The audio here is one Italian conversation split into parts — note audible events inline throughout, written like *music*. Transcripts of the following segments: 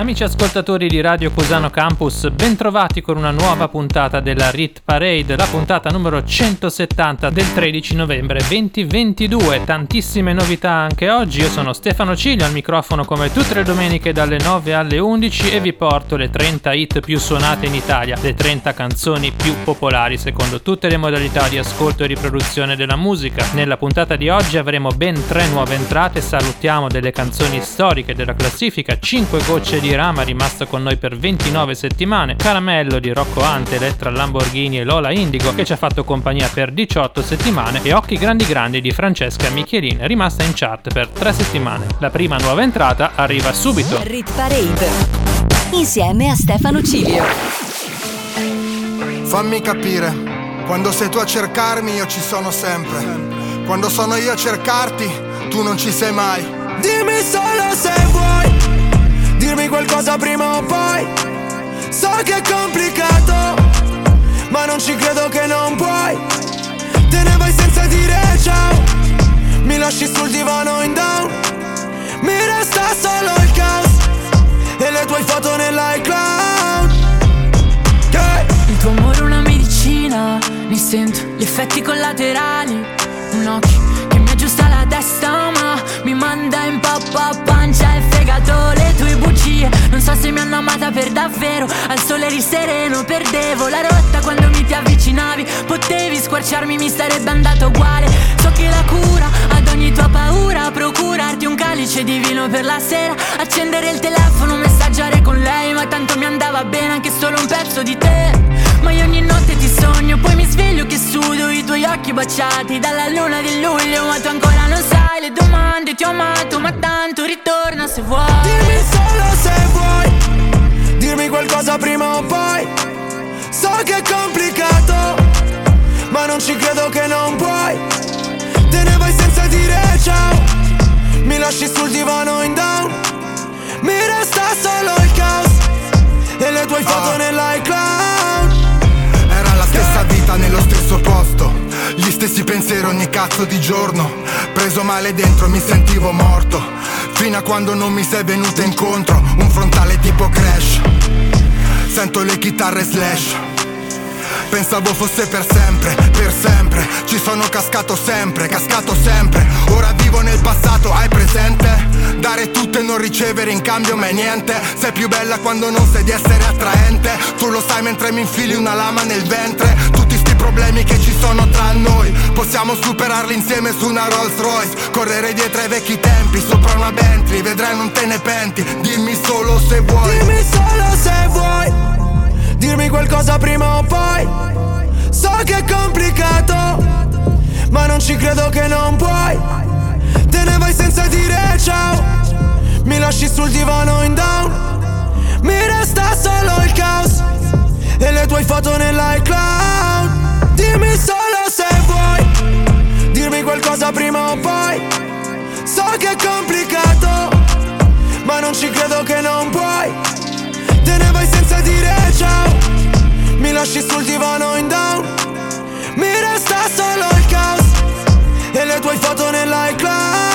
Amici ascoltatori di Radio Cusano Campus, bentrovati con una nuova puntata della RIT Parade, la puntata numero 170 del 13 novembre 2022. Tantissime novità anche oggi. Io sono Stefano Ciglio al microfono come tutte le domeniche dalle 9 alle 11 e vi porto le 30 hit più suonate in Italia, le 30 canzoni più popolari secondo tutte le modalità di ascolto e riproduzione della musica. Nella puntata di oggi avremo ben 3 nuove entrate, salutiamo delle canzoni storiche della classifica, 5 gocce di Rama rimasto con noi per 29 settimane, Caramello di Rocco Ante, Elettra Lamborghini e Lola Indigo che ci ha fatto compagnia per 18 settimane e Occhi Grandi Grandi di Francesca Michelin rimasta in chart per 3 settimane. La prima nuova entrata arriva subito. Rit Parade. Insieme a Stefano Cilio. Fammi capire, quando sei tu a cercarmi io ci sono sempre. Quando sono io a cercarti, tu non ci sei mai. Dimmi solo se vuoi dirmi qualcosa prima o poi. So che è complicato, ma non ci credo che non puoi. Te ne vai senza dire ciao. Mi lasci sul divano in down. Mi resta solo il caos e le tue foto nell'iCloud. Yeah. Il tuo amore è una medicina, ne sento gli effetti collaterali. Un occhio che mi aggiusta la testa, ma mi manda in pappa pancia fegato le tue bugie. Non so se mi hanno amata per davvero. Al sole eri sereno, perdevo la rotta quando mi ti avvicinavi. Potevi squarciarmi, mi sarebbe andato uguale. So che la cura ad ogni tua paura, procurarti un calice di vino per la sera, accendere il telefono, messaggiare con lei, ma tanto mi andava bene anche solo un pezzo di te. Ma io ogni notte ti sogno, poi mi sveglio che sudo i tuoi occhi baciati dalla luna di luglio, ma tu ancora non sai le domande, ti ho amato, ma tanto ritorna se vuoi. Dimmi solo se vuoi dirmi qualcosa prima o poi. So che è complicato, ma non ci credo che non puoi. Te ne vai senza dire ciao. Mi lasci sul divano in down. Mi resta solo il caos e le tue foto nell'iCloud. Stessa vita nello stesso posto. Gli stessi pensieri ogni cazzo di giorno. Preso male dentro mi sentivo morto. Fino a quando non mi sei venuta incontro. Un frontale tipo crash. Sento le chitarre slash. Pensavo fosse per sempre, per sempre. Ci sono cascato sempre, cascato sempre. Ora vivo nel passato, hai presente? Dare tutto e non ricevere in cambio mai niente. Sei più bella quando non sai di essere attraente. Tu lo sai mentre mi infili una lama nel ventre. Tutti sti problemi che ci sono tra noi. Possiamo superarli insieme su una Rolls Royce Correre dietro ai vecchi tempi, sopra una Bentley. Vedrai non te ne penti, dimmi solo se vuoi. Dimmi solo se vuoi dirmi qualcosa prima o poi. So che è complicato, ma non ci credo che non puoi. Te ne vai senza dire ciao. Mi lasci sul divano in down. Mi resta solo il caos e le tue foto nell'iCloud. Dimmi solo se vuoi dirmi qualcosa prima o poi. So che è complicato, ma non ci credo che non puoi. Te ne vai senza dire ciao. Mi lasci sul divano in down. Mi resta solo il caos. E le tue foto nell'iCloud.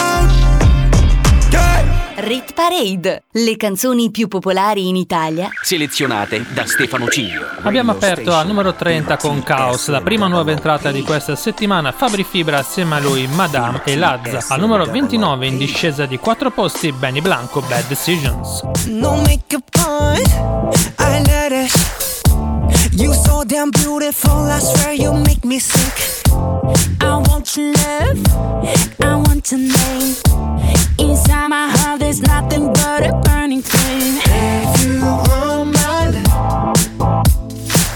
Rit Parade. Le canzoni più popolari in Italia. Selezionate da Stefano Ciglio. Abbiamo aperto al numero 30 con Chaos, la prima nuova entrata di questa settimana, Fabri Fibra assieme a lui, Madame e Lazza. Al numero 29 in discesa di 4 posti, Benny Blanco, Bad Decisions. No makeup on, I let it. You so damn beautiful, I swear you make me sick. I want your love, I want your name. Inside my heart, there's nothing but a burning flame. If you want my love,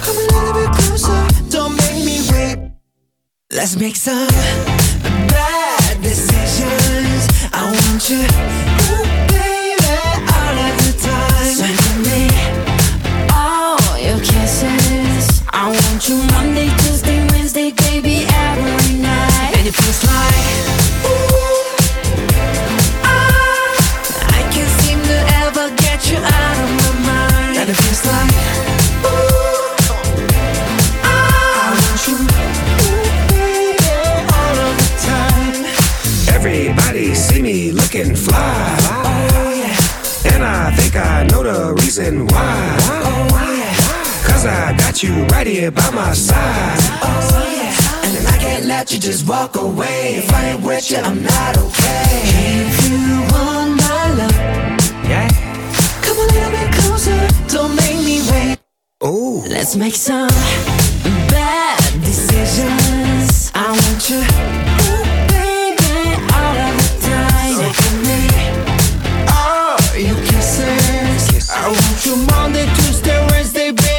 come a little bit closer. Don't make me wait. Let's make some bad decisions. I want you, you Monday, Tuesday, Wednesday, baby, every night. And it feels like, ah, I can seem to ever get you out of my mind. And it feels like, ah, I want you, baby, all of the time. Everybody see me looking fly. Oh, yeah. And I think I know the reason why. Cause I got you right here by my side. Oh, yeah. And then I can't let you just walk away. If I ain't with you, I'm not okay. If you want my love, Yeah. come a little bit closer. Don't make me wait. Ooh. Let's make some bad decisions. I want you, ooh, baby, all of the time. So give me all your kisses. I want you Monday, Tuesday, Wednesday, baby,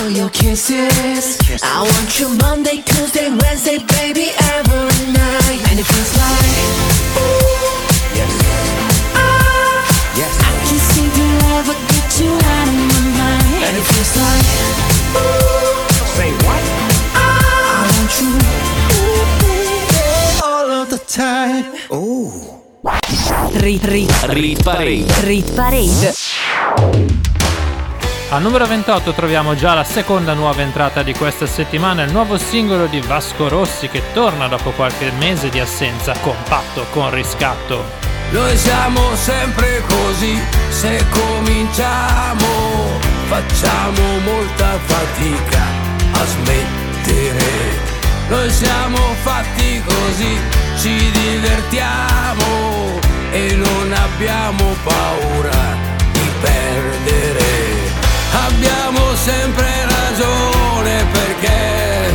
All your kisses. I want you Monday, Tuesday, Wednesday, baby, every night. And it feels like, ooh, Yes. ah, Yes. I can't seem to ever get you out of my mind. And it feels like, ooh, Say what? I want you, ooh, baby, all of the time. Ooh. Rit, rit, Rit Parade. rit parade. Al numero 28 troviamo già la seconda nuova entrata di questa settimana, il nuovo singolo di Vasco Rossi che torna dopo qualche mese di assenza, compatto con riscatto. Noi siamo sempre così, se cominciamo facciamo molta fatica a smettere. Noi siamo fatti così, ci divertiamo e non abbiamo paura di perdere. Abbiamo sempre ragione perché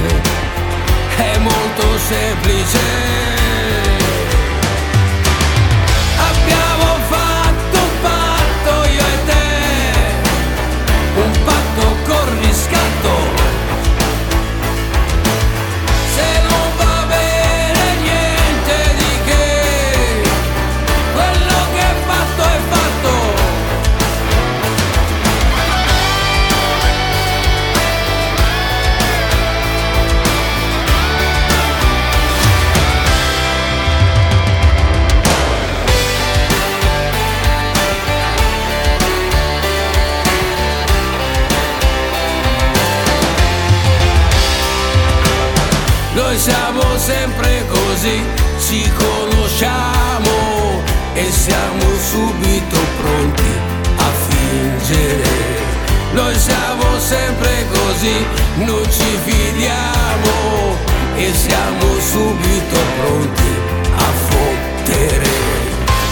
è molto semplice. Noi siamo sempre così, ci conosciamo e siamo subito pronti a fingere. Noi siamo sempre così, non ci fidiamo e siamo subito pronti a fottere.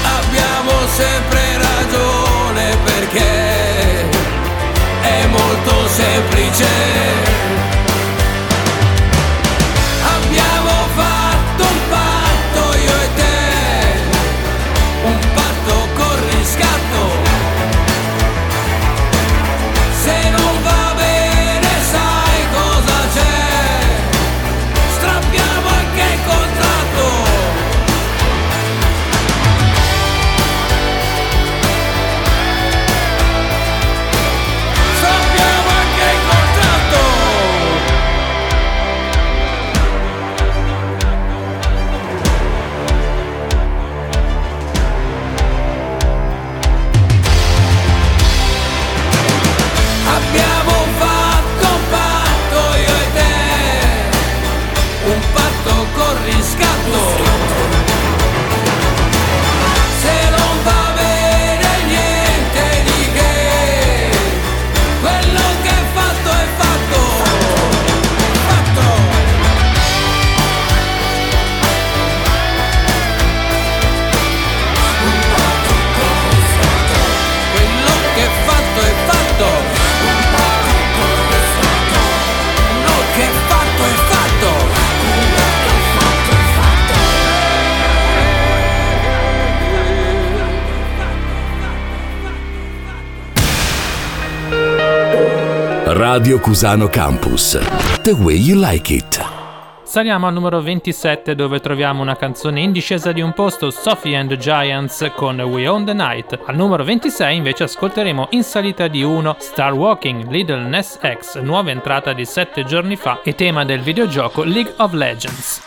Abbiamo sempre ragione perché è molto semplice. Radio Cusano Campus. The way you like it. Saliamo al numero 27 dove troviamo una canzone in discesa di un posto, Sophie and the Giants con We Own the Night. Al numero 26 invece ascolteremo in salita di 1 Star Walking Little Ness X, nuova entrata di 7 giorni fa e tema del videogioco League of Legends.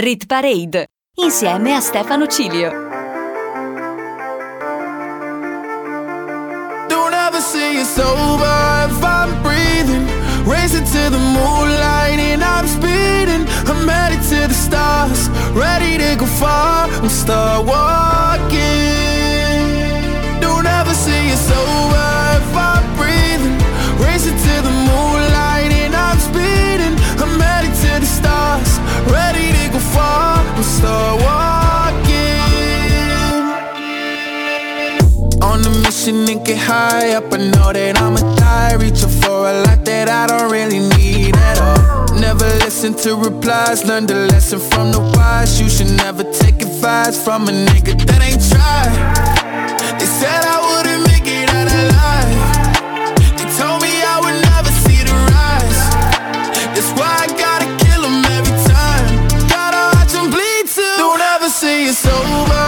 Rit Parade insieme a Stefano Cilio. Don't ever see it's over if I'm breathing. Racing to the moonlight and I'm speeding. I'm headed to the stars, ready to go far. I'm start walking. I'm start walking. On a mission and get high up. I know that I'ma die. Reaching for a lot that I don't really need at all. Never listen to replies. Learn the lesson from the wise. You should never take advice from a nigga that ain't tried. They said I ever say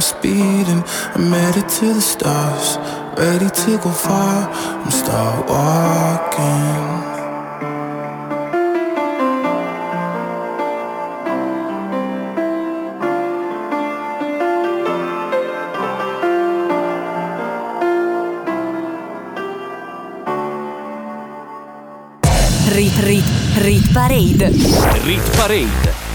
I'm speeding. I'm headed to the stars, ready to go far. I'm start walking. Rit Rit Rit Parade. Rit Parade.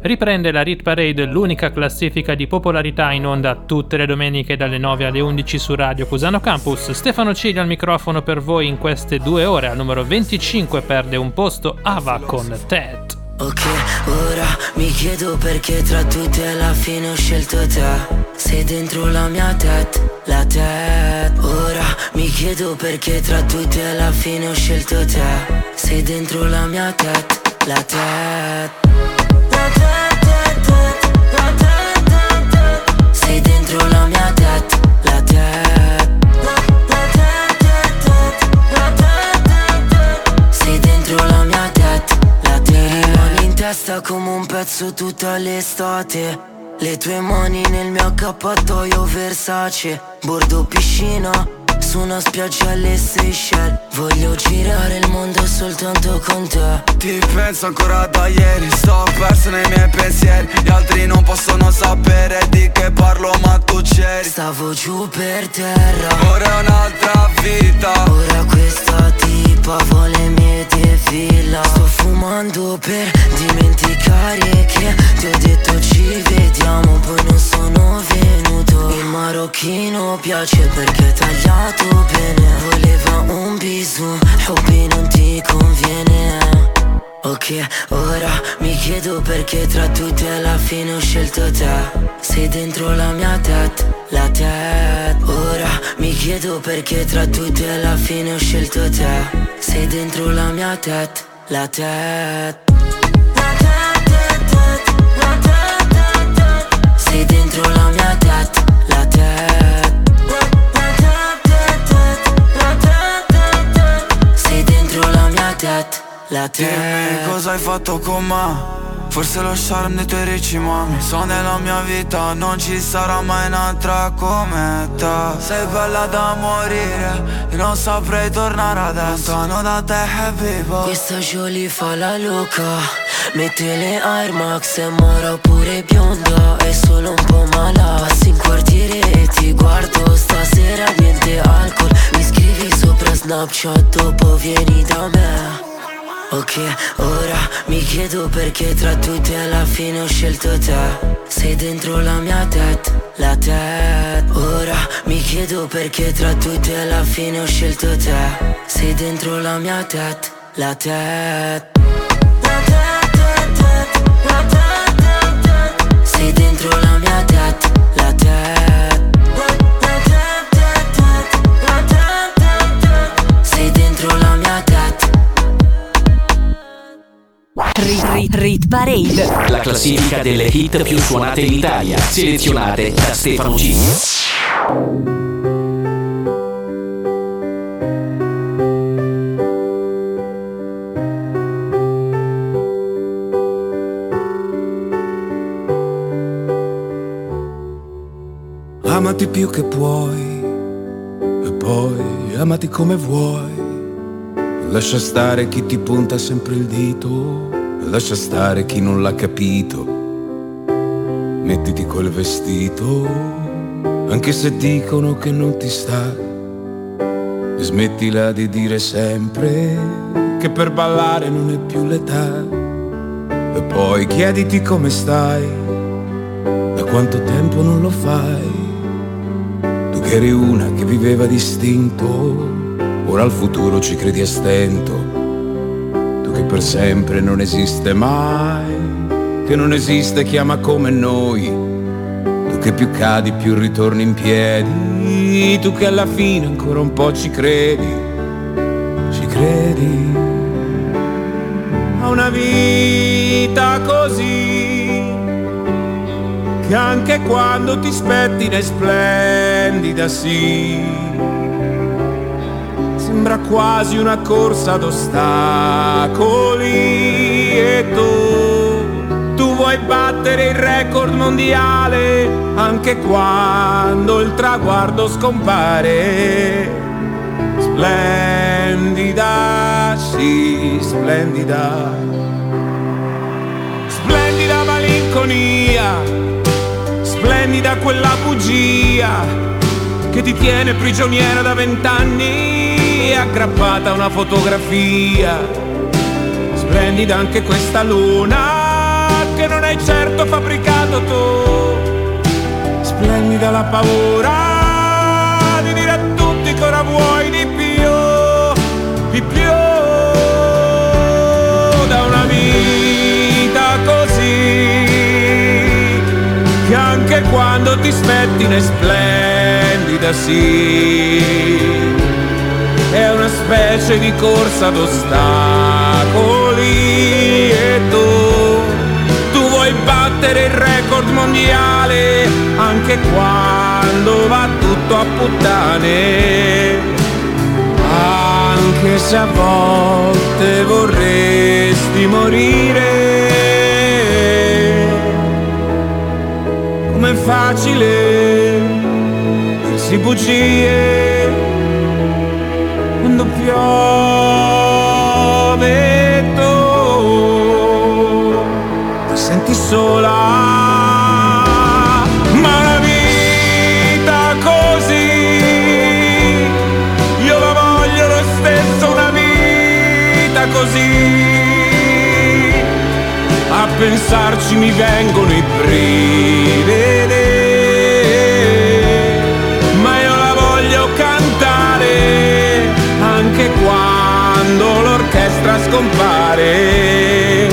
Riprende la Rit Parade, l'unica classifica di popolarità in onda tutte le domeniche dalle 9 alle 11 su Radio Cusano Campus. Stefano Cilio al microfono per voi in queste due ore. Al numero 25 perde un posto Ava con Ted. Ok, ora mi chiedo perché tra tutti alla fine ho scelto te. Sei dentro la mia tet, la tet. Ora mi chiedo perché tra tutti alla fine ho scelto te. Sei dentro la mia tet, la tet. Come un pezzo tutta l'estate. Le tue mani nel mio accappatoio Versace. Bordo piscina su una spiaggia alle Seychelles. Voglio girare il mondo soltanto con te. Ti penso ancora da ieri, sto perso nei miei pensieri. Gli altri non possono sapere di che parlo ma tu c'eri. Stavo giù per terra. Ora è un'altra vita. Ora questa tipa vuole mie villa Sto fumando per dimenticare che ti ho detto ci vediamo Poi non sono venuto. Il marocchino piace perché è tagliato bene. Voleva un bisou, hobby non ti conviene Ok, ora mi chiedo perché tra tutti alla fine ho scelto te Sei dentro la mia tet, la tet Ora mi chiedo perché tra tutti alla fine ho scelto te Sei dentro la mia tet, la tet. Sei dentro la mia tet, la tet. Sei dentro la mia tet, la tet Dimmi cosa hai fatto con me? Forse lo charme dei tuoi ricci mami. So nella mia vita non ci sarà mai un'altra come te. Sei bella da morire Io non saprei tornare adesso. Lontano da te happy boy Questa Jolie fa la loca Mette le Air Max e mora pure bionda È solo un po' malata Passi in quartiere e ti guardo. Stasera niente alcol. Mi scrivi sopra Snapchat Dopo vieni da me Ok, ora mi chiedo perché tra tutti alla fine ho scelto te. Sei dentro la mia tet, la tet Ora mi chiedo perché tra tutti alla fine ho scelto te. Sei dentro la mia tet, la tet Parade. La classifica delle hit più suonate in Italia, selezionate da Stefano G. Amati più che puoi e poi amati come vuoi. Lascia stare chi ti punta sempre il dito, lascia stare chi non l'ha capito. Mettiti quel vestito, anche se dicono che non ti sta. E smettila di dire sempre che per ballare non è più l'età. E poi chiediti come stai, da quanto tempo non lo fai. Tu che eri una che viveva distinto, ora al futuro ci credi a stento. Per sempre non esiste mai, che non esiste chi ama come noi. Tu che più cadi più ritorni in piedi, tu che alla fine ancora un po' ci credi, ci credi. A una vita così che anche quando ti spetti ne splendida sì. Sembra quasi una corsa ad ostacoli e tu, tu vuoi battere il record mondiale anche quando il traguardo scompare. Splendida, sì, splendida. Splendida malinconia splendida quella bugia che ti tiene prigioniera da vent'anni aggrappata a una fotografia. Splendida anche questa luna che non hai certo fabbricato tu. Splendida la paura di dire a tutti che ora vuoi di più, di più da una vita così che anche quando ti spetti ne splendida sì è una specie di corsa ad ostacoli e tu tu vuoi battere il record mondiale anche quando va tutto a puttane. Anche se a volte vorresti morire com'è facile dirsi bugie quando piove tu ti senti sola. Ma una vita così io la voglio lo stesso una vita così. A pensarci mi vengono i brividi scompare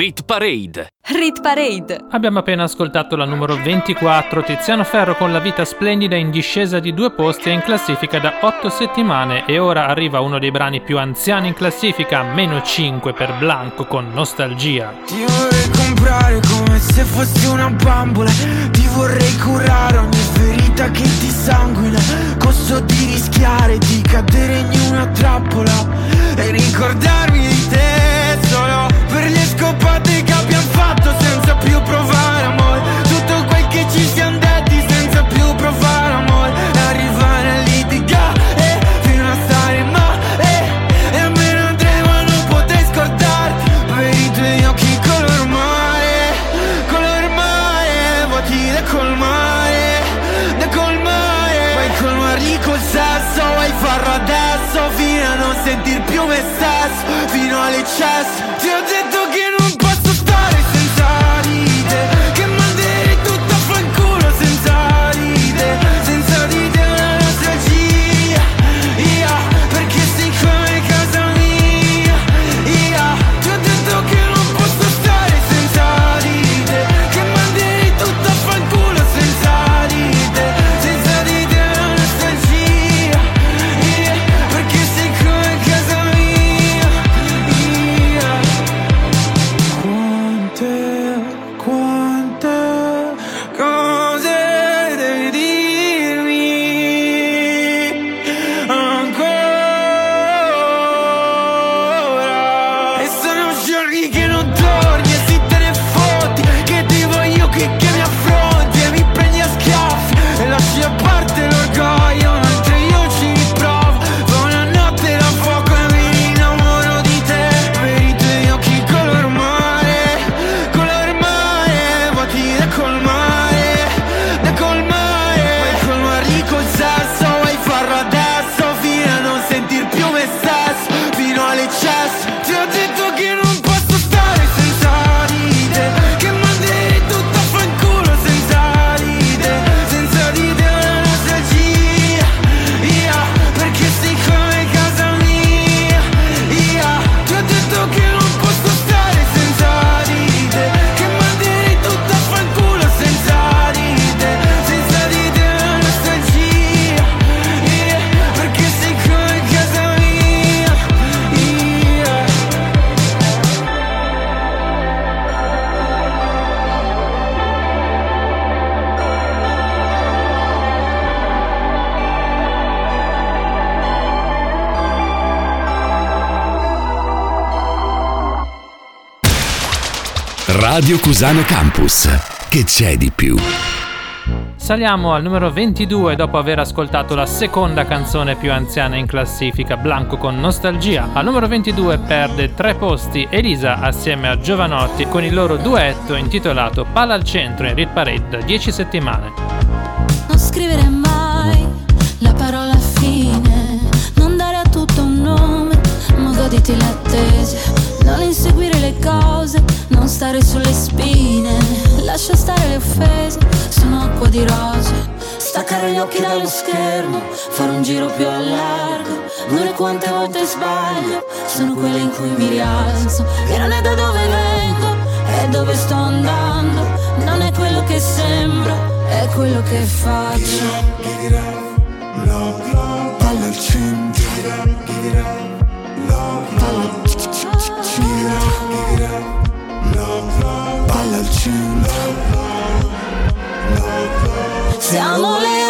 Rit Parade. Rit Parade. Abbiamo appena ascoltato la numero 24, Tiziano Ferro con la vita splendida in discesa di due posti e in classifica da 8 settimane e ora arriva uno dei brani più anziani in classifica, meno 5 per Blanco con Nostalgia. Ti vorrei comprare come se fossi una bambola Ti vorrei curare ogni ferita che ti sanguina Costo di rischiare di cadere in una trappola E ricordarmi di te solo per le scopate che abbiamo fatto senza più provare Fino all'eccesso Ti Radio Cusano Campus. Che c'è di più? Saliamo al numero 22 dopo aver ascoltato la seconda canzone più anziana in classifica, Blanco con Nostalgia. Al numero 22 perde tre posti Elisa assieme a Giovanotti con il loro duetto intitolato Palla al centro in Rit Parade da 10 settimane. Non scrivere mai la parola fine, non dare a tutto un nome, ma goditi l'attesa, non inseguire le cose, non stare sulle spine, lascia stare le offese, sono acqua di rose, staccare gli occhi dallo schermo, fare un giro più a largo, non è quante volte sbaglio, sono quelle in cui mi rialzo, e non è da dove vengo, è dove sto andando, non è quello che sembro, è quello che faccio. Palla al centro Siamo le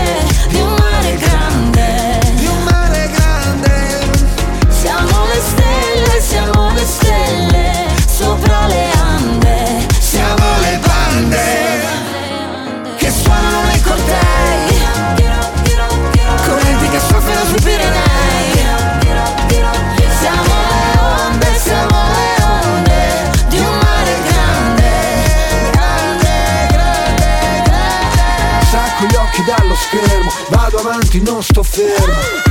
stelle, siamo le stelle sopra le ande. Siamo le bande che suonano nei cortei. Correnti che soffiano sui Pirenei. Siamo le onde, siamo le onde di un mare grande. Grande, grande, grande. Sacco gli occhi dallo schermo, vado vado avanti, non sto fermo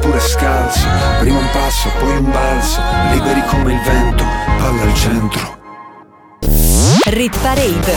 oppure scalzo. Prima un passo, poi un balzo. Liberi come il vento, palla al centro. Rit Parade.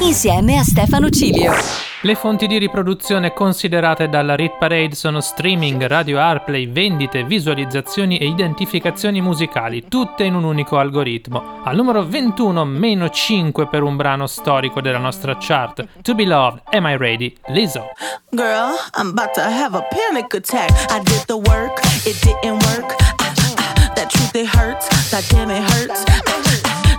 Insieme a Stefano Cilio. Le fonti di riproduzione considerate dalla Rit Parade sono streaming, radio Airplay, vendite, visualizzazioni e identificazioni musicali, tutte in un unico algoritmo. Al numero 21, meno 5 per un brano storico della nostra chart, To Be Loved, Am I Ready? Lizzo. Girl, I'm about to have a panic attack. I did the work, it didn't work. Ah, ah, that truth, it hurts. That damn, it hurts. Ah,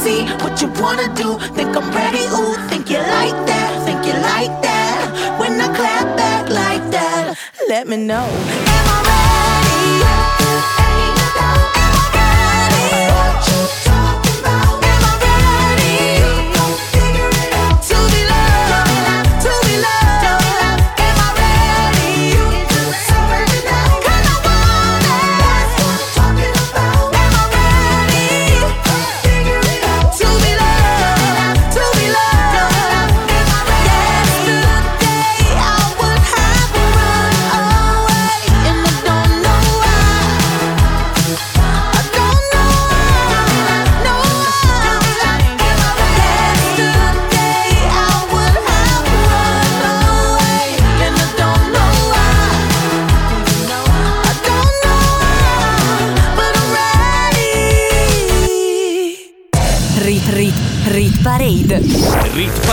Fantasy. What you wanna do? Think I'm ready? Ooh, think you like that? Think you like that? When I clap back like that, let me know. Am I ready?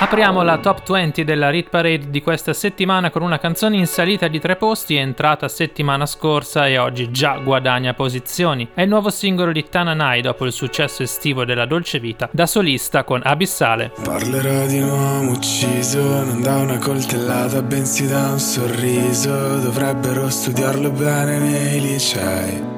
Apriamo la top 20 della Rit Parade di questa settimana con una canzone in salita di tre posti, entrata settimana scorsa e oggi già guadagna posizioni. È il nuovo singolo di Tananai dopo il successo estivo della Dolce Vita, da solista con Abissale. Parlerò di un uomo ucciso, non da una coltellata, bensì da un sorriso. Dovrebbero studiarlo bene nei licei.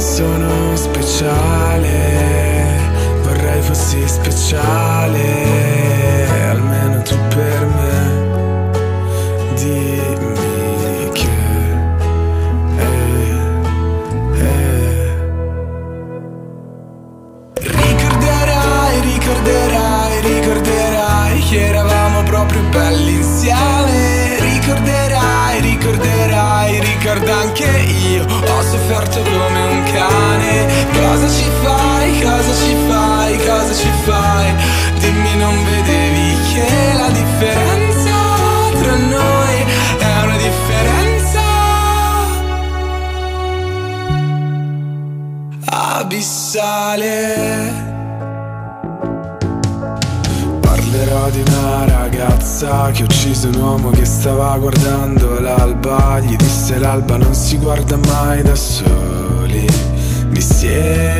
Sono speciale, vorrei fossi speciale, cane. Cosa ci fai, cosa ci fai, cosa ci fai? Dimmi, non vedevi che la differenza tra noi è una differenza abissale. Parlerò di una ragazza che ha ucciso un uomo che stava guardando l'alba. Gli disse l'alba non si guarda mai da soli. Mi siederò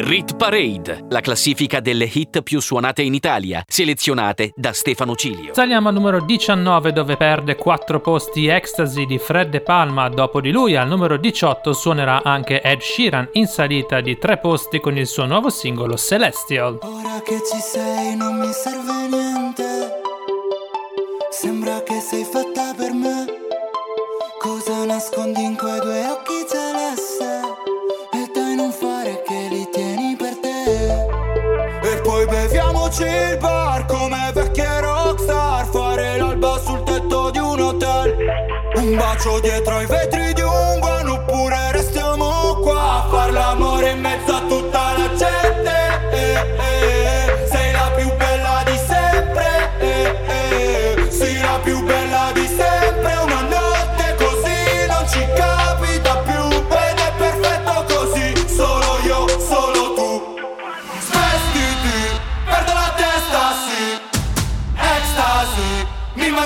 Rit Parade, la classifica delle hit più suonate in Italia, selezionate da Stefano Cilio. Saliamo al numero 19 dove perde 4 posti Ecstasy di Fred De Palma. Dopo di lui al numero 18 suonerà anche Ed Sheeran in salita di 3 posti con il suo nuovo singolo Celestial. Ora che ci sei non mi serve niente. Sembra che sei fatta per me. Cosa nascondi in quei due occhi celeste? Beviamoci il bar come vecchie rockstar Fare l'alba sul tetto di un hotel. Un bacio dietro ai vetri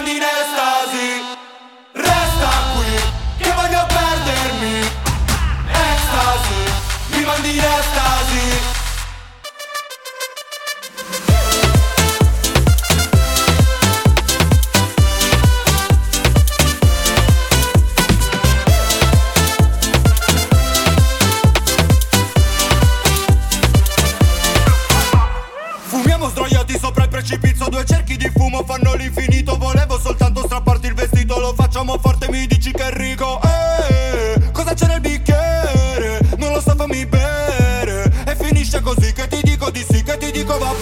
mandi in estasi. Resta qui, che voglio perdermi. Ecstasy, mi mandi in estasi precipizio Due cerchi di fumo fanno l'infinito Volevo soltanto strapparti il vestito Lo facciamo forte, mi dici che è rico. Eh, cosa c'è nel bicchiere? Non lo so, fammi bere. E finisce così che ti dico di sì Che ti dico va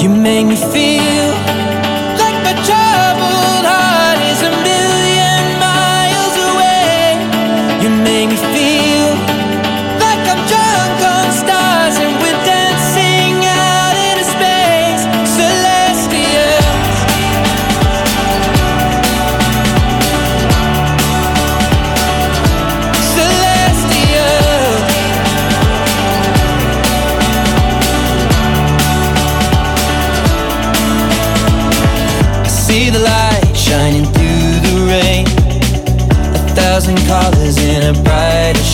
You make me feel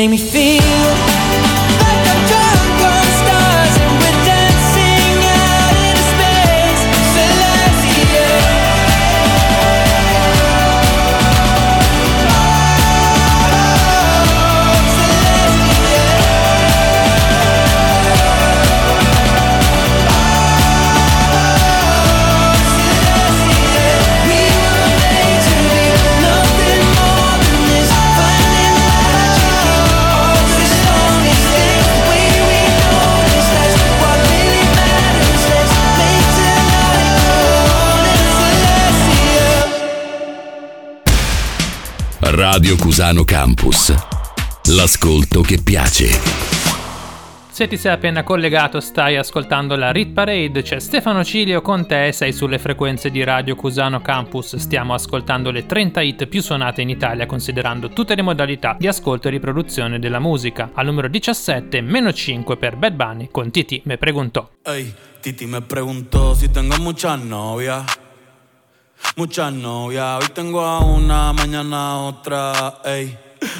make me feel Radio Cusano Campus. L'ascolto che piace. Se ti sei appena collegato stai ascoltando la Rit Parade, c'è Stefano Cilio con te e sei sulle frequenze di Radio Cusano Campus. Stiamo ascoltando le 30 hit più suonate in Italia considerando tutte le modalità di ascolto e riproduzione della musica. Al numero 17, meno 5 per Bad Bunny con Titi me preguntò. Ey, Titi me preguntó si tengo muchas novias. Muchas novias. Hoy tengo a una, mañana otra. Ey,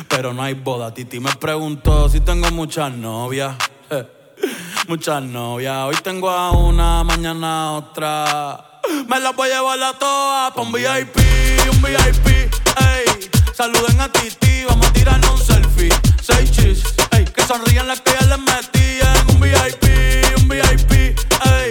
pero no hay boda. Titi me preguntó si tengo muchas novias. *laughs* Muchas novias. Hoy tengo a una, mañana otra. Me las voy a llevar a todas pa' un VIP, un VIP. Ey, saluden a Titi, vamos a tirarnos un selfie. Seis chis, ey, que sonrían las que ya les metí en un VIP, un VIP. Ey,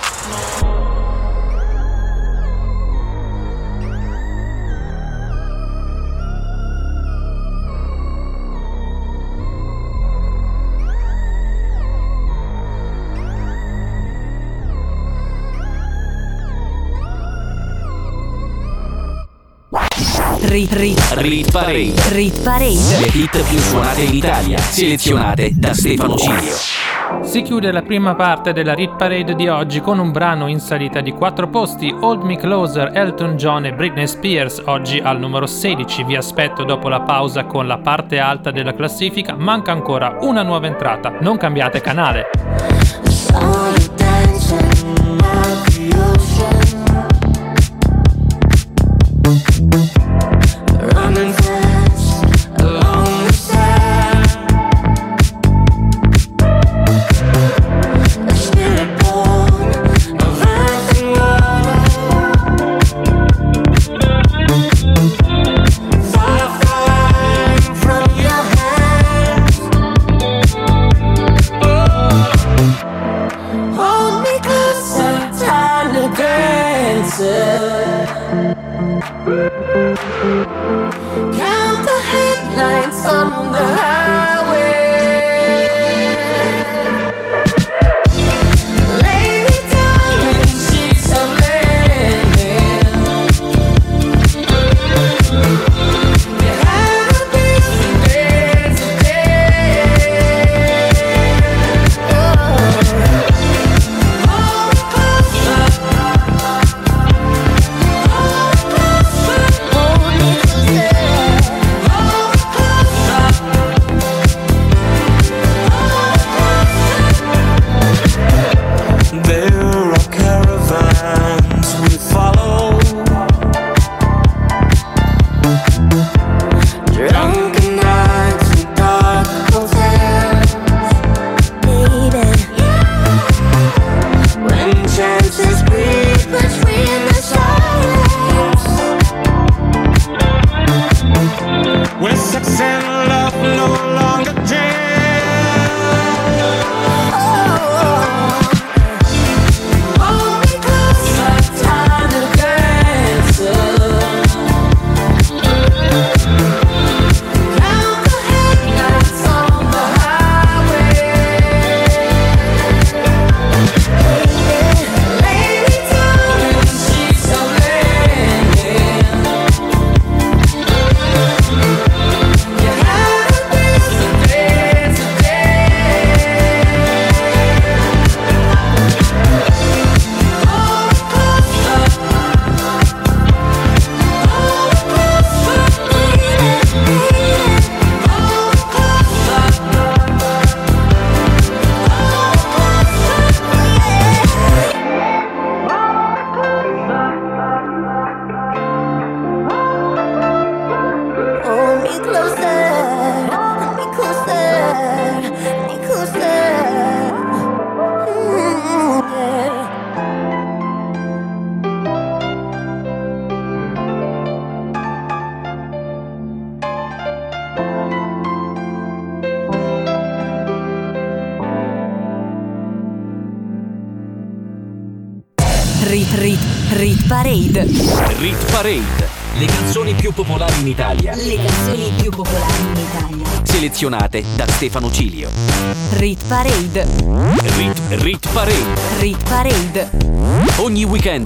Rit, rit, Rit Parade. rit parade. Le hit più suonate in Italia, selezionate da Stefano Cilio. Si chiude la prima parte della Rit Parade di oggi con un brano in salita di 4 posti, Hold Me Closer, Elton John e Britney Spears, oggi al numero 16. Vi aspetto dopo la pausa con la parte alta della classifica, manca ancora una nuova entrata. Non cambiate canale.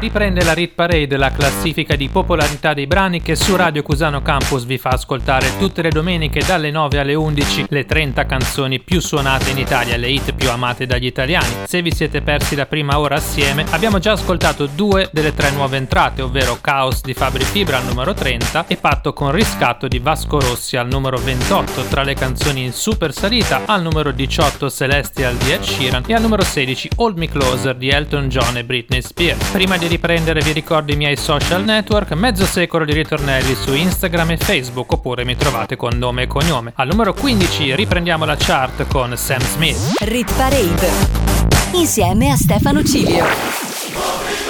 Riprende la Rit Parade, la classifica di popolarità dei brani che su Radio Cusano Campus vi fa ascoltare tutte le domeniche dalle 9 alle 11 le 30 canzoni più suonate in Italia, le hit più amate dagli italiani. Se vi siete persi la prima ora assieme, abbiamo già ascoltato due delle tre nuove entrate, ovvero Chaos di Fabri Fibra al numero 30 e Patto con riscatto di Vasco Rossi al numero 28, tra le canzoni in super salita al numero 18 Celestial di Ed Sheeran e al numero 16 Hold Me Closer di Elton John e Britney Spears. Prima di riprendere vi ricordo i miei social network, mezzo secolo di ritornelli su Instagram e Facebook oppure mi trovate con nome e cognome. Al numero 15 riprendiamo la chart con Sam Smith. Rit Parade. Insieme a Stefano Cilio.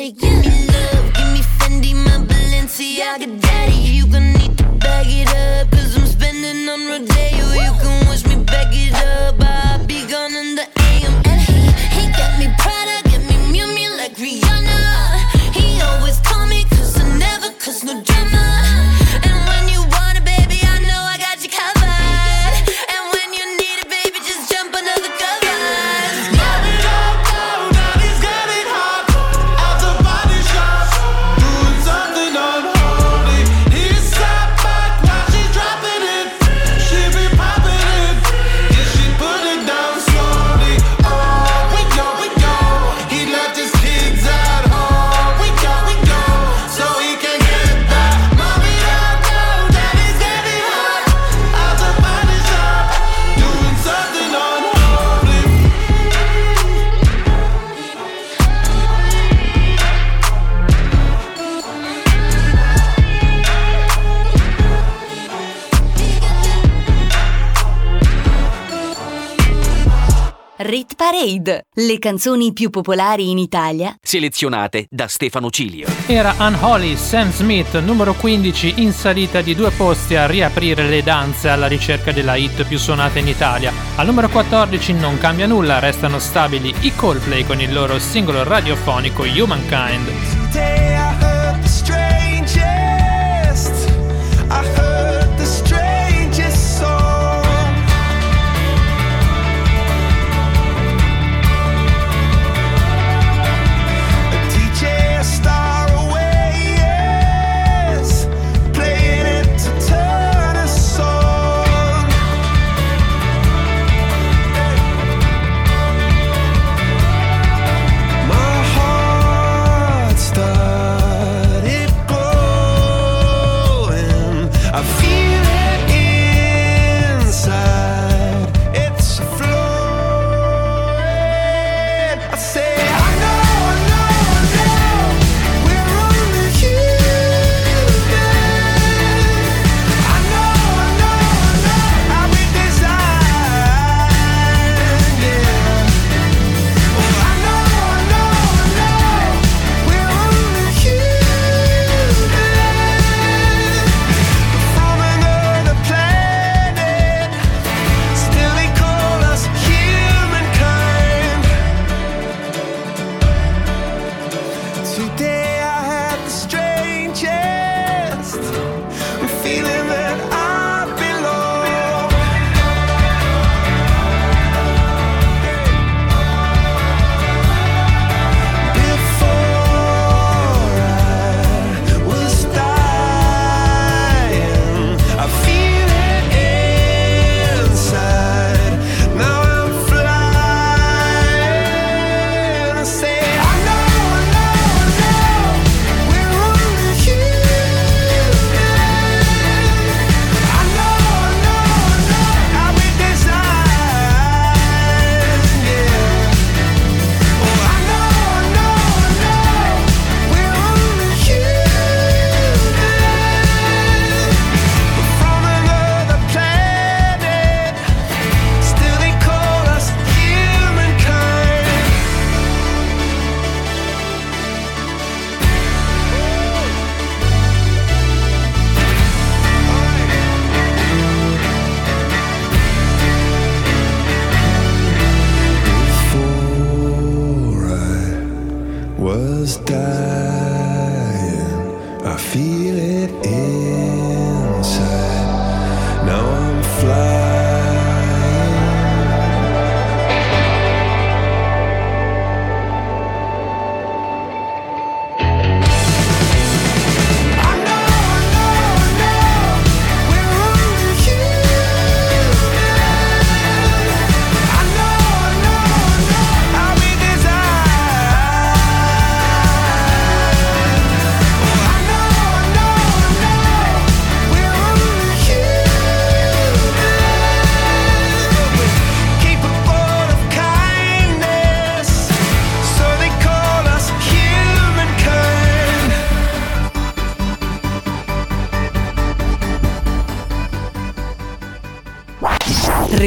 the give me love, give me Fendi, my Balenciaga, daddy. You gonna need to bag it up, Parade. Le canzoni più popolari in Italia. Selezionate da Stefano Cilio. Era Unholy Sam Smith, numero 15, in salita di due posti a riaprire le danze alla ricerca della hit più suonata in Italia. Al numero 14 non cambia nulla, restano stabili i Coldplay con il loro singolo radiofonico Humankind.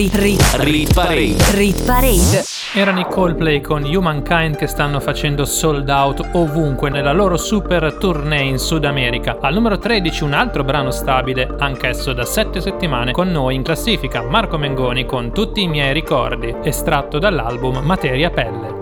Rit, rit, rit parade. Rit parade. Erano i Coldplay con Humankind che stanno facendo sold out ovunque nella loro super tournée in Sud America. Al numero 13 un altro brano stabile, anch'esso da 7 settimane con noi in classifica, Marco Mengoni con Tutti i miei ricordi, estratto dall'album Materia Pelle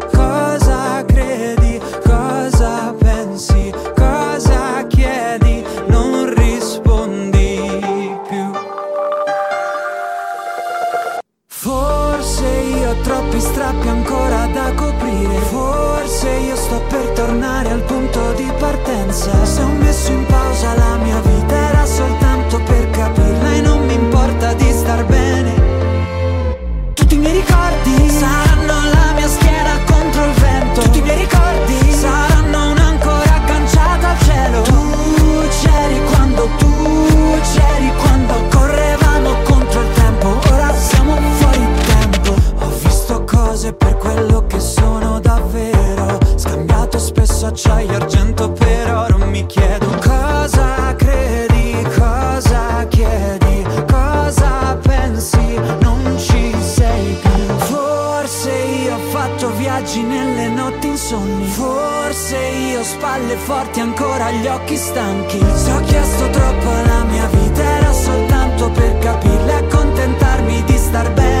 da coprire. Forse io sto per tornare al punto di partenza. forti ancora gli occhi stanchi. Se ho chiesto troppo alla mia vita era soltanto per capirla e accontentarmi di star bene.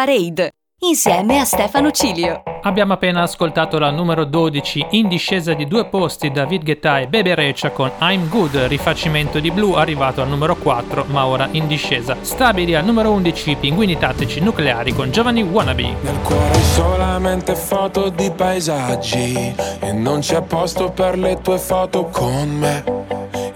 Parade insieme a Stefano Cilio. Abbiamo appena ascoltato la numero 12 in discesa di due posti David Guetta e Bebe Reccia con I'm Good, rifacimento di blu arrivato al numero 4 ma ora in discesa. Stabili al numero 11 Pinguini tattici nucleari con Giovanni Wannabe. Nel cuore solamente foto di paesaggi e non c'è posto per le tue foto con me.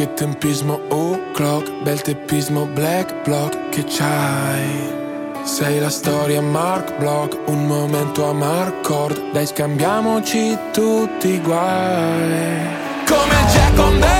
Che tempismo o'clock Bel teppismo black block Che c'hai? Sei la storia Mark Block, un momento a Marcord, dai scambiamoci tutti i guai. Come Jack on the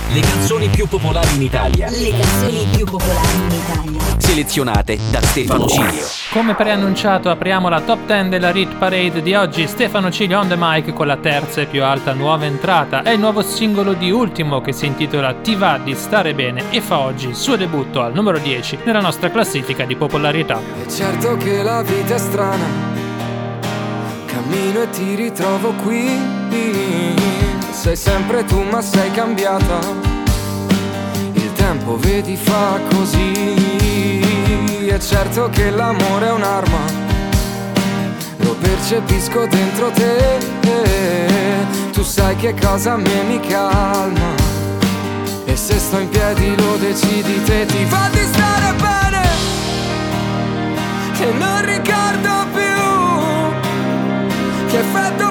Le canzoni più popolari in Italia. Le canzoni più popolari in Italia. Selezionate da Stefano Cilio. Come preannunciato apriamo la top 10 della Rit Parade di oggi Stefano Ciglio on the mic con la terza e più alta nuova entrata È il nuovo singolo di Ultimo che si intitola Ti va di stare bene e fa oggi il suo debutto al numero 10 nella nostra classifica di popolarità È certo che la vita è strana, cammino e ti ritrovo qui. Sei sempre tu ma sei cambiata, il tempo vedi fa così. È certo che l'amore è un'arma, lo percepisco dentro te. Tu sai che cosa a me mi calma. E se sto in piedi lo decidi te Ti fa di stare bene Che non ricordo più Che effetto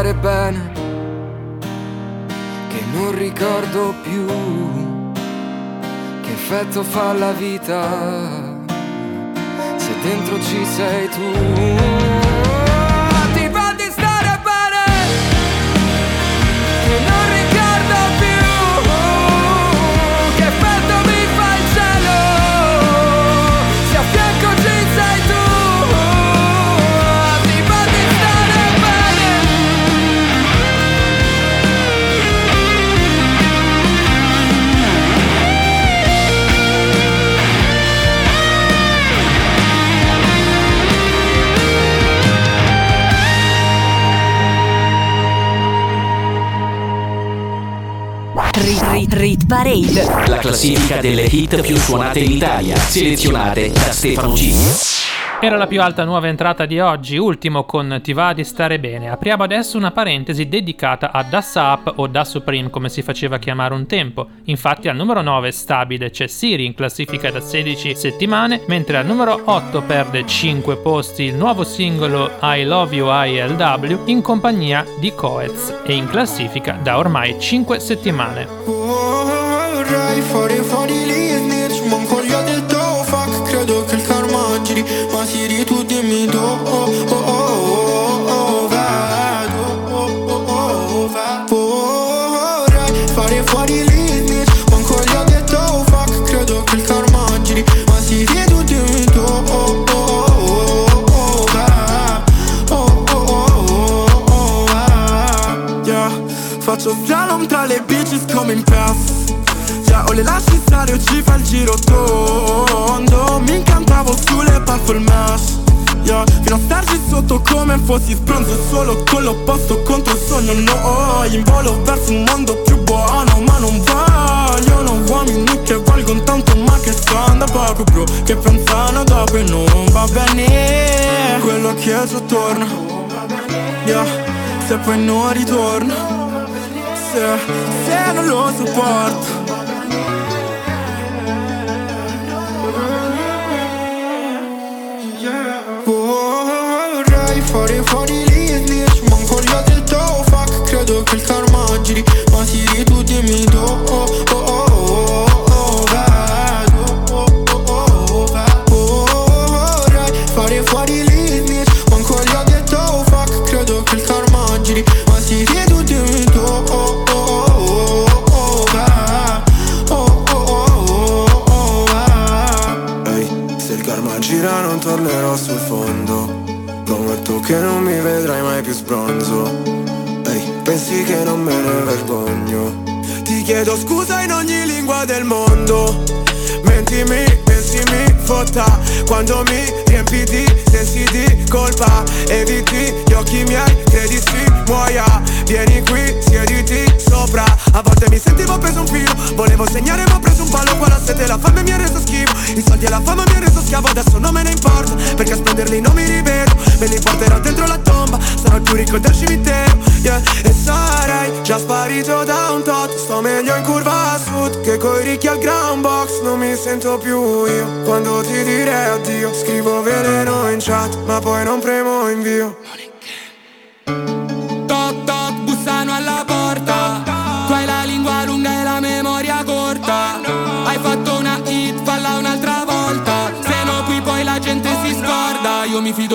stare bene, che non ricordo più che effetto fa la vita se dentro ci sei tu. Ti fa di stare bene, che non Parade. La classifica delle hit più suonate in Italia, selezionate da Stefano G. Era la più alta nuova entrata di oggi, ultimo con Ti va di stare bene. Apriamo adesso una parentesi dedicata a Das Up o Das Supreme come si faceva chiamare un tempo. Infatti al numero 9 stabile c'è Siri in classifica da 16 settimane, mentre al numero 8 perde 5 posti il nuovo singolo I Love You ILW in compagnia di Coez e in classifica da ormai 5 settimane. Vorrei Dimmi do oh, oh, oh, oh, oh, vedo oh, oh, oh, oh, vedo Vorrei fare fuori e snitch Manco gli detto oh, fuck Credo che il karma giri Ma Siri tu dimmi do oh, oh, oh, oh, oh, vedo oh, oh, oh, oh, oh, vedo Yeah Faccio slalom tra le bitches come in pass Yeah, o le lasci stare o ci fa il giro tondo Mi incantavo sulle purple mash Yeah, fino a starci sotto come fossi sbronzo Solo con l'opposto contro il sogno. No, in volo verso un mondo più buono Ma non vogliono uomini che valgono tanto Ma che stanno da poco bro Che pensano dopo e non va bene. Quello che già torna Yeah, se poi non ritorna Se, se non lo sopporto Credo che il karma giri Ma Siri tu dimmi do oh, oh, oh, oh, oh, vedo oh, oh, oh, oh, vedo Vorrei fare fuori e snitch Manco gli ho detto oh, fuck Credo che il karma giri Ma Siri tu dimmi do oh, oh, oh, oh, oh, oh, oh, oh, oh, oh, gira non tornerò sul fondo Prometto che non mi vedrai mai più sbronzo pensi che non me ne vergogno? Ti chiedo scusa in ogni lingua del mondo. Mentimi e si mi fotta. Quando mi riempi di sensi di colpa Eviti gli occhi miei, credi si muoia Vieni qui, siediti sopra. A volte mi sentivo preso un filo. Volevo segnare ma ho preso un palo. Qua la sete la fame mi ha reso schifo. I soldi e la fama mi ha reso schiavo. Adesso non me ne importa Perché a spenderli non mi rivedo. Me li porterò dentro la tomba. Sarò il più ricco del cimitero yeah. E sarei già sparito da un tot. Sto meglio in curva sud Che coi ricchi al ground box. Non mi sento più io. Quando ti direi addio Scrivo veleno in chat Ma poi non premo invio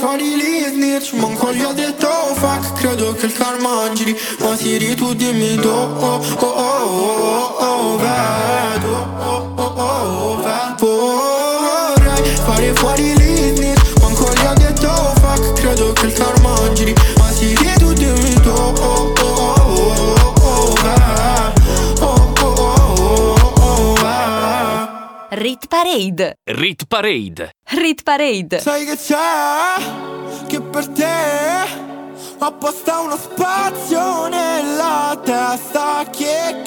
Vorrei fare fuori lì e snitch Manco gli ho detto fuck Credo che il karma giri Ma Siri tu dimmi do oh, oh, oh, oh, oh, vedo oh, oh, oh, oh, Vorrei fare fuori lì e snitch Manco gli ho detto fuck Credo che il karma giri Rit Parade. Rit Parade. Rit Parade. Sai che c'è? Che per te ho apposta uno spazio nella testa che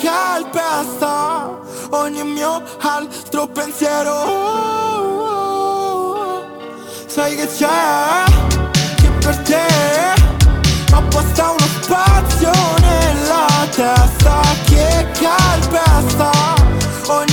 testa ogni mio altro pensiero. Sai che c'è? Che per te apposta uno spazio nella testa che calpesta ogni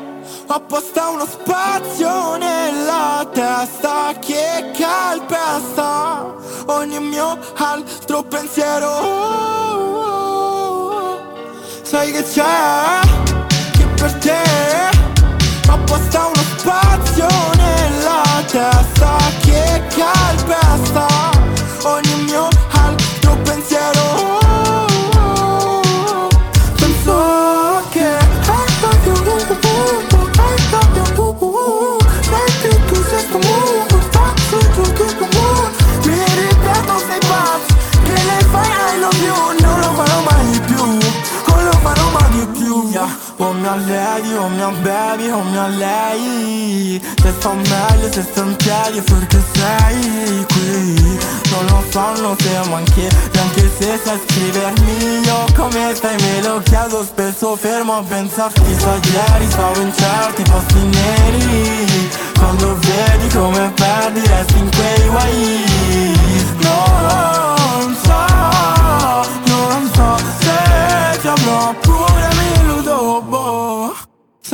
apposta uno spazio nella testa che calpesta ogni mio altro pensiero. Sai che c'è? Che per te apposta uno spazio nella testa che calpesta ogni O mia lady, o mia baby, o mia lei Se sto meglio, se sto in piedi perché sei qui. Non lo so, non siamo anche Neanche se sai scrivermi. Io come stai me lo chiedo Spesso fermo a pensarti Sai ieri. Stavo in certi posti neri. Quando vedi come perdi resti in quei guai. Non so, non so se ti avrò pure.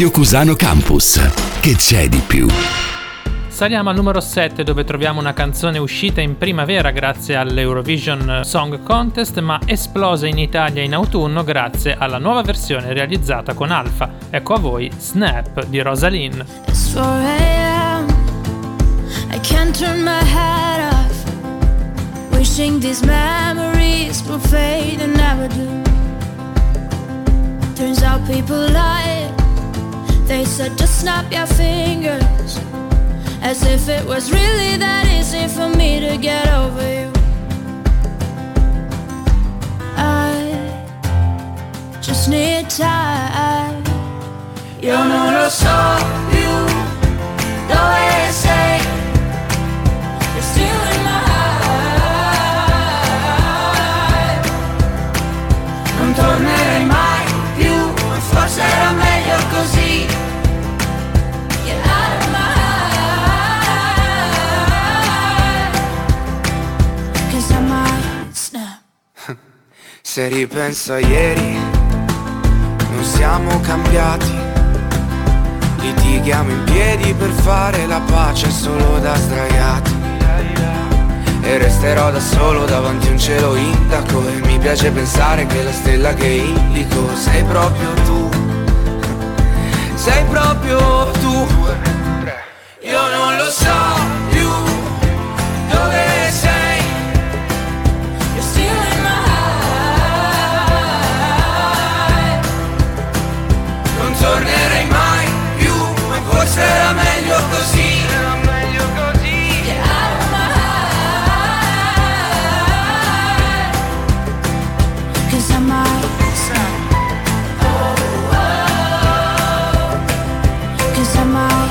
Radio Cusano Campus. Che c'è di più? Saliamo al numero 7 dove troviamo una canzone uscita in primavera grazie all'Eurovision Song Contest ma esplosa in Italia in autunno grazie alla nuova versione realizzata con Alfa. Ecco a voi Snap di Rosalind. It's 4 a.m. I can't turn my head off. Wishing these memories will fade and never do. Turns out people lie. They said just snap your fingers. As if it was really that easy for me to get over you. I just need time. Io non lo so più dove sei. You're Se ripenso a ieri, non siamo cambiati. Litighiamo in piedi per fare la pace solo da sdraiati. E resterò da solo davanti a un cielo indaco E mi piace pensare che la stella che indico sei proprio tu Sei proprio tu Io non lo so tornerei mai più, ma forse era meglio così. Era meglio così. Cause I'm out. Cause I'm out.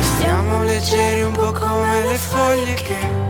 Stiamo leggeri un po' come le foglie che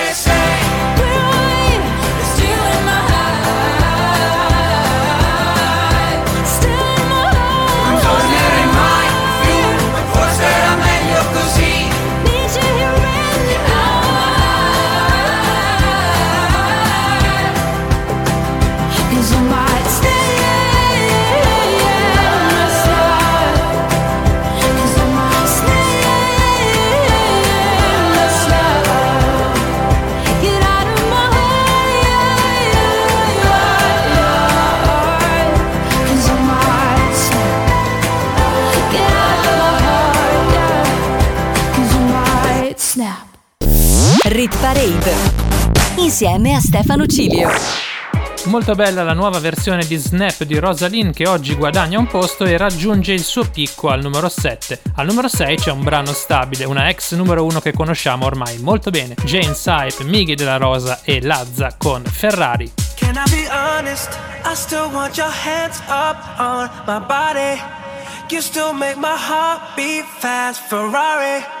Rit Parade insieme a Stefano Cilio. Molto bella la nuova versione di Snap di Rosalind che oggi guadagna un posto e raggiunge il suo picco al numero 7. Al numero 6 c'è un brano stabile, una ex numero 1 che conosciamo ormai molto bene, Jane Sype, Miggy della Rosa e Lazza con Ferrari. Can I be honest? I still want your hands up on my body. You still make my heart beat fast. Ferrari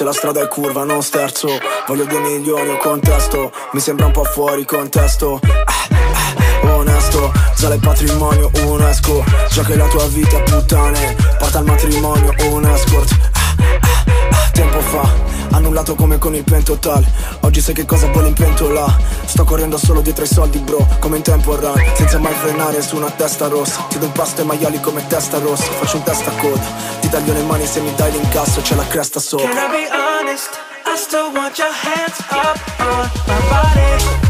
se la strada è curva non sterzo. Voglio due milioni o contesto. Mi sembra un po' fuori contesto. Ah, ah, Onesto, sale il patrimonio, un esco Già che la tua vita puttane. Porta al matrimonio, un escort Tempo fa, annullato come con il pentotal Oggi sai che cosa vuole in pentola Sto correndo solo dietro i soldi bro Come in tempo run, senza mai frenare su una testa rossa Ti do un pasto ai maiali come testa rossa Faccio un testa coda Ti taglio le mani se mi dai l'incasso C'è la cresta sopra Can I be honest? I still want your hands up on my body.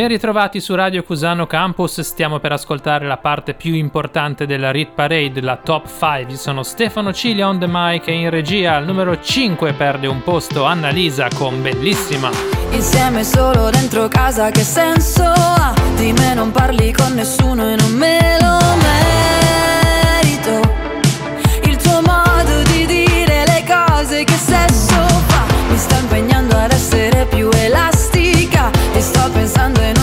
Ben ritrovati su Radio Cusano Campus, stiamo per ascoltare la parte più importante della Rit Parade, la top 5. Io sono Stefano Ciglia on the mic e in regia al numero 5 perde un posto Annalisa con Bellissima. Insieme solo dentro casa che senso ha? Di me non parli con nessuno e non me lo merito Il tuo modo di dire le cose che sesso fa Mi sta impegnando ad essere Mettiamo pensando en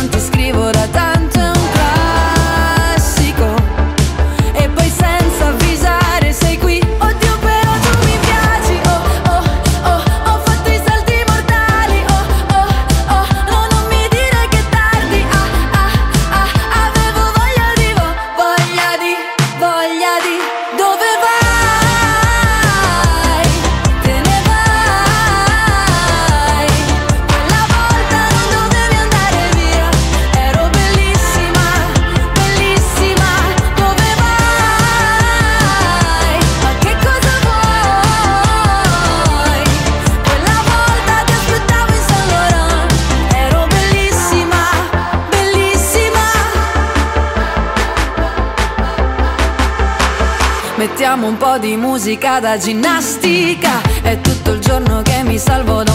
musica da ginnastica. È tutto il giorno che mi salvo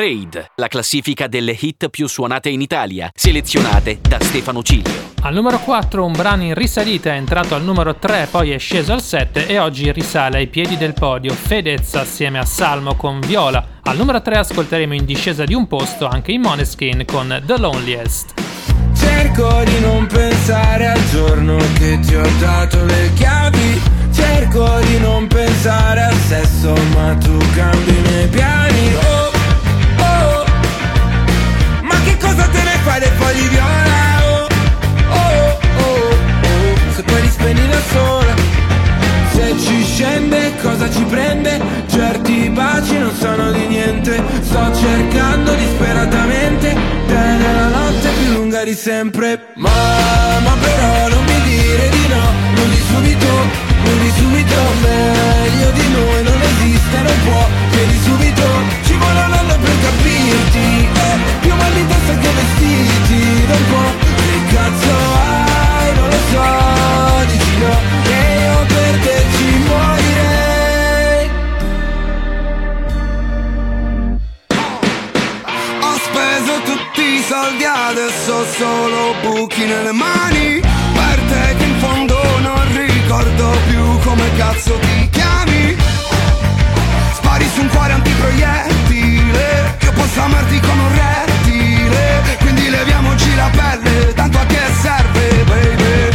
Parade, la classifica delle hit più suonate in Italia, selezionate da Stefano Cilio. Al numero 4 un brano in risalita è entrato al numero 3, poi è sceso al 7 e oggi risale ai piedi del podio Fedez assieme a Salmo con Viola. Al numero 3 ascolteremo in discesa di un posto anche i Moneskin con The Loneliest. Cerco di non pensare al giorno che ti ho dato le chiavi Cerco di non pensare al sesso ma tu cambi i miei piani Oh, cosa te ne fai dei fogli viola? Oh, oh, oh, oh Se poi li spegni da sola. Se ci scende cosa ci prende? Certi baci non sono di niente. Sto cercando disperatamente. Te nella notte più lunga di sempre. Mamma però non mi dire di no. Non di subito, non di subito. Meglio di noi non esiste, non può. Chiedi subito, ci vuole un anno per capirti testa che vestiti Da un po' che cazzo hai, non lo so Dici no, e io per te ci morirei. Ho speso tutti i soldi, adesso ho solo buchi nelle mani. Per te che in fondo non ricordo più come cazzo ti chiami. Spari su un cuore antiproiettile Io posso amarti come un rettile Quindi leviamoci la pelle, tanto a che serve, baby?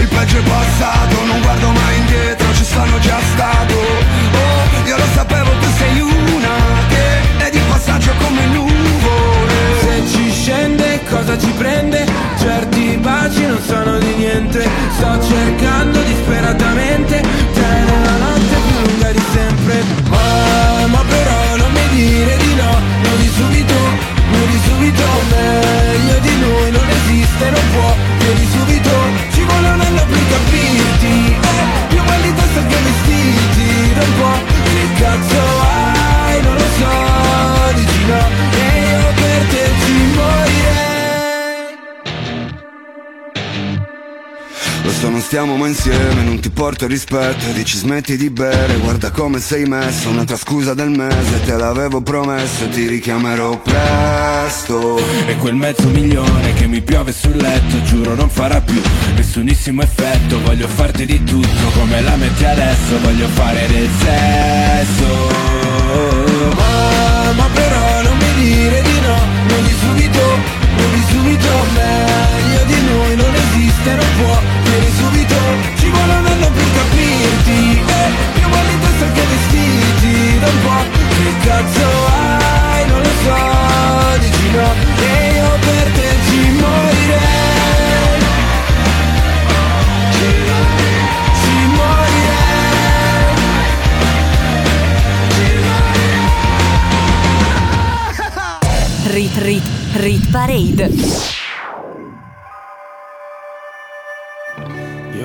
Il peggio è passato, non guardo mai indietro, ci sono già stato. Oh, io lo sapevo, tu sei una che è di passaggio come nuvole. Se ci scende cosa ci prende? Certi baci non sono di niente. Sto cercando disperatamente. Te nella notte più lunga di sempre. Mamma però non mi dire di no Non di subito, subito Meglio di noi non esiste, non può Chiedi subito, Stiamo mai insieme, non ti porto rispetto Dici smetti di bere, guarda come sei messo Un'altra scusa del mese, te l'avevo promesso Ti richiamerò presto. E quel mezzo milione che mi piove sul letto Giuro non farà più nessunissimo effetto. Voglio farti di tutto come la metti adesso Voglio fare del sesso. Mamma però non mi dire di no Non di subito, non di subito Meglio di noi non esiste, non può sapere subito. Ci vuole un anno per capirti. E eh, più belli in testa che vestiti. Da un po' che cazzo hai Non lo so Dici no. Che io per te ci morirei Ci morirei. Ci morirei. Ci morirei. Rit Rit Rit Parade.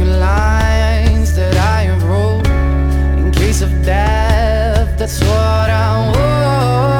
Few lines that I have wrote in case of death. That's what I want.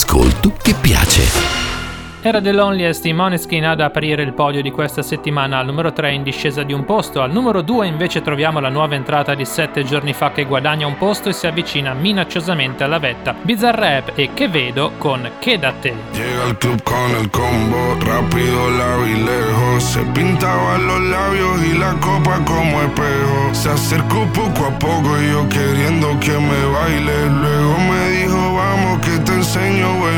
L'ascolto che piace. Era The Loneliest i Moneskin ad aprire il podio di questa settimana al numero 3 in discesa di un posto, al numero 2 invece troviamo la nuova entrata di 7 giorni fa che guadagna un posto e si avvicina minacciosamente alla vetta. Bizarrap e Che vedo con Che da te. Llega al club con el combo, rápido, largo y lejos. Se pintaba los labios y la copa como espejo. Se acercó poco a poco y yo queriendo que me baile. Luego me dijo, vamos que te enseño buenos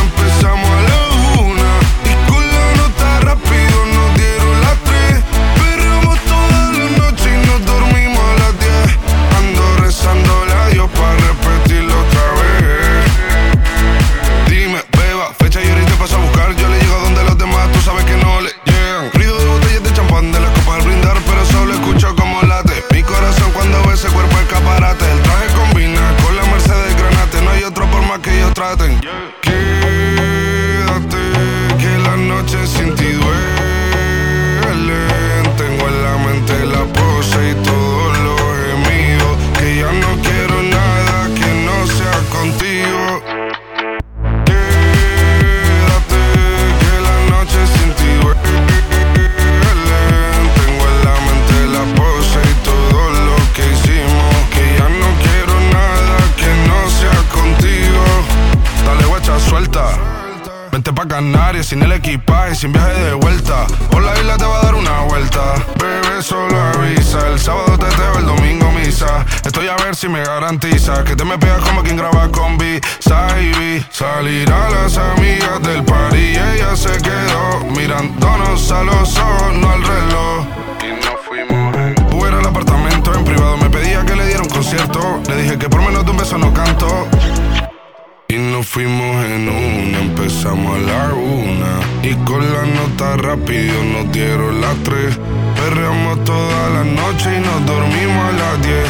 Y con la nota rápido nos dieron las tres. Perreamos toda la noche y nos dormimos a las diez.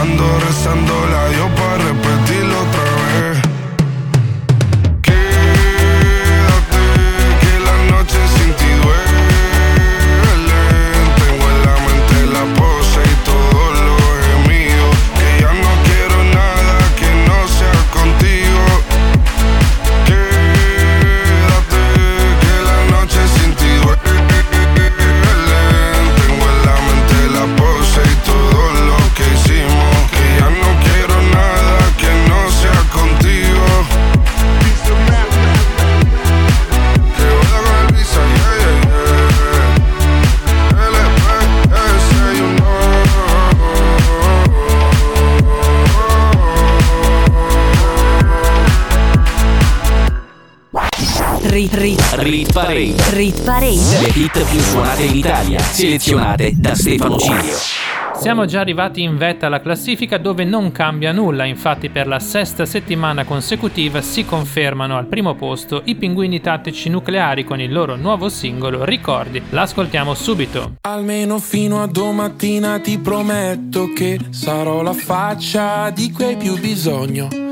Ando rezando la Dios para repetirlo Rit parade. Le hit più suonate in Italia, selezionate da Stefano Cilio. Siamo già arrivati in vetta alla classifica dove non cambia nulla, infatti per la sesta settimana consecutiva si confermano al primo posto i pinguini tattici nucleari con il loro nuovo singolo Ricordi. L'ascoltiamo subito. Almeno fino a domattina ti prometto che sarò la faccia di cui hai più bisogno.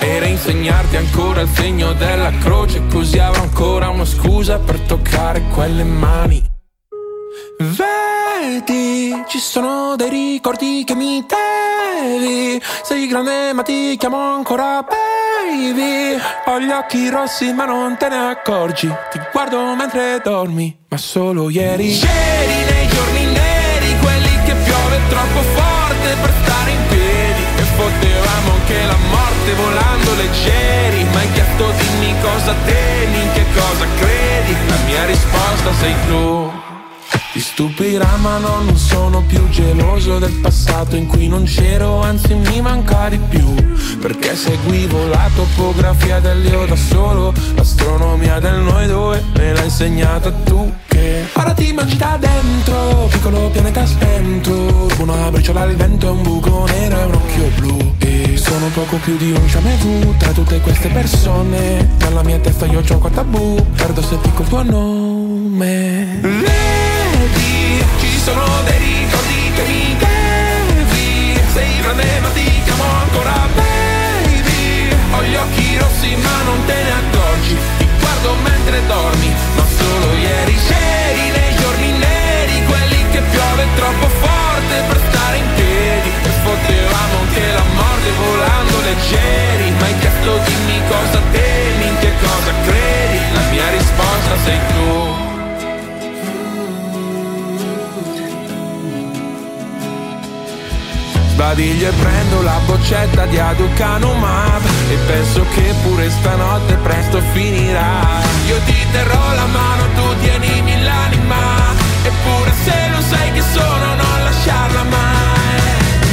E reinsegnarti ancora il segno della croce, così avrò ancora una scusa per toccare quelle mani. Vedi, ci sono dei ricordi che mi devi. Sei grande ma ti chiamo ancora baby. Ho gli occhi rossi ma non te ne accorgi. Ti guardo mentre dormi, ma solo ieri. Ieri nei giorni neri, quelli che piove troppo forte per stare in piedi. E potevamo anche la morte volando leggeri. Ma hai chiesto dimmi cosa temi, in che cosa credi. La mia risposta sei tu. Ti stupirà ma no, non sono più geloso del passato in cui non c'ero, anzi mi manca di più Perché seguivo la topografia dell'io da solo L'astronomia del noi due me l'hai insegnata tu che Ora ti mangi da dentro, piccolo pianeta spento Una briciola al vento, un buco nero e un occhio blu. E sono poco più di un jamais vu tra tutte queste persone. Nella mia testa io gioco a tabù, perdo se dico il tuo nome. Vedi, ci sono dei ricordi che mi devi. Sei grande ma ti chiamo ancora baby. Ho gli occhi rossi ma non te ne accorgi. Ti guardo mentre dormi, piove troppo forte per stare in piedi. E potevamo anche la morte volando leggeri. Ma hai chiesto dimmi cosa temi, in che cosa credi? La mia risposta sei tu. Sbadiglio e prendo la boccetta di Aducanumab E penso che pure stanotte presto finirà. Io ti terrò la mano, tu tienimi l'anima sono non lasciarla mai.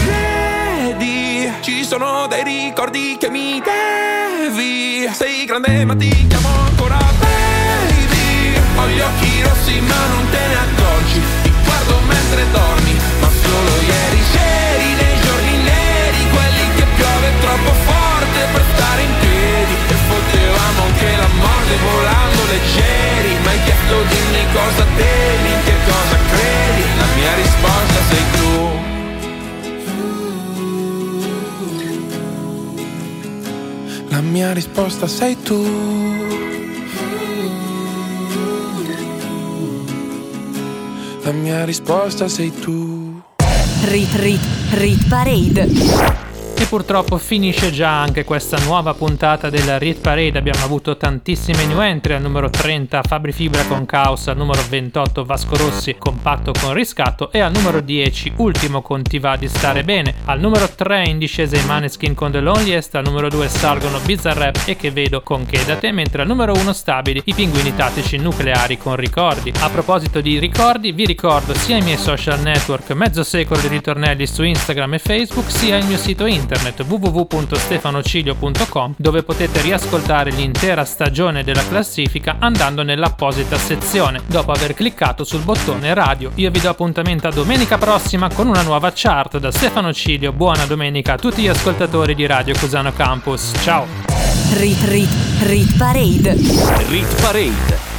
Vedi, ci sono dei ricordi che mi devi. Sei grande ma ti chiamo ancora baby. Ho gli occhi rossi ma non te ne accorgi. Ti guardo mentre dormi Ma solo ieri c'eri nei giorni neri Quelli che piove troppo forte per stare in piedi. E potevamo anche la morte volando leggeri. Ma hai chiesto dimmi cosa temi, mia risposta sei tu La mia risposta sei tu La mia risposta sei tu. Rit Rit Rit Parade. Purtroppo finisce già anche questa nuova puntata della Rit Parade. Abbiamo avuto tantissime new entry. Al numero 30 Fabri Fibra con Caos, al numero 28 Vasco Rossi compatto con riscatto e al numero 10 ultimo con Ti va di stare bene. Al numero 3 in discesa i Maneskin con The Loneliest, al numero 2 salgono Bizarrap e Che vedo con Chedate, mentre al numero 1 stabili i pinguini tattici nucleari con Ricordi. A proposito di ricordi, vi ricordo sia i miei social network mezzo secolo di ritornelli su Instagram e Facebook, sia il mio sito internet www.stefanocilio.com dove potete riascoltare l'intera stagione della classifica andando nell'apposita sezione dopo aver cliccato sul bottone radio. Io vi do appuntamento a domenica prossima con una nuova chart da Stefano Cilio. Buona domenica a tutti gli ascoltatori di Radio Cusano Campus. Ciao! Rit Rit Rit Parade. Rit Parade.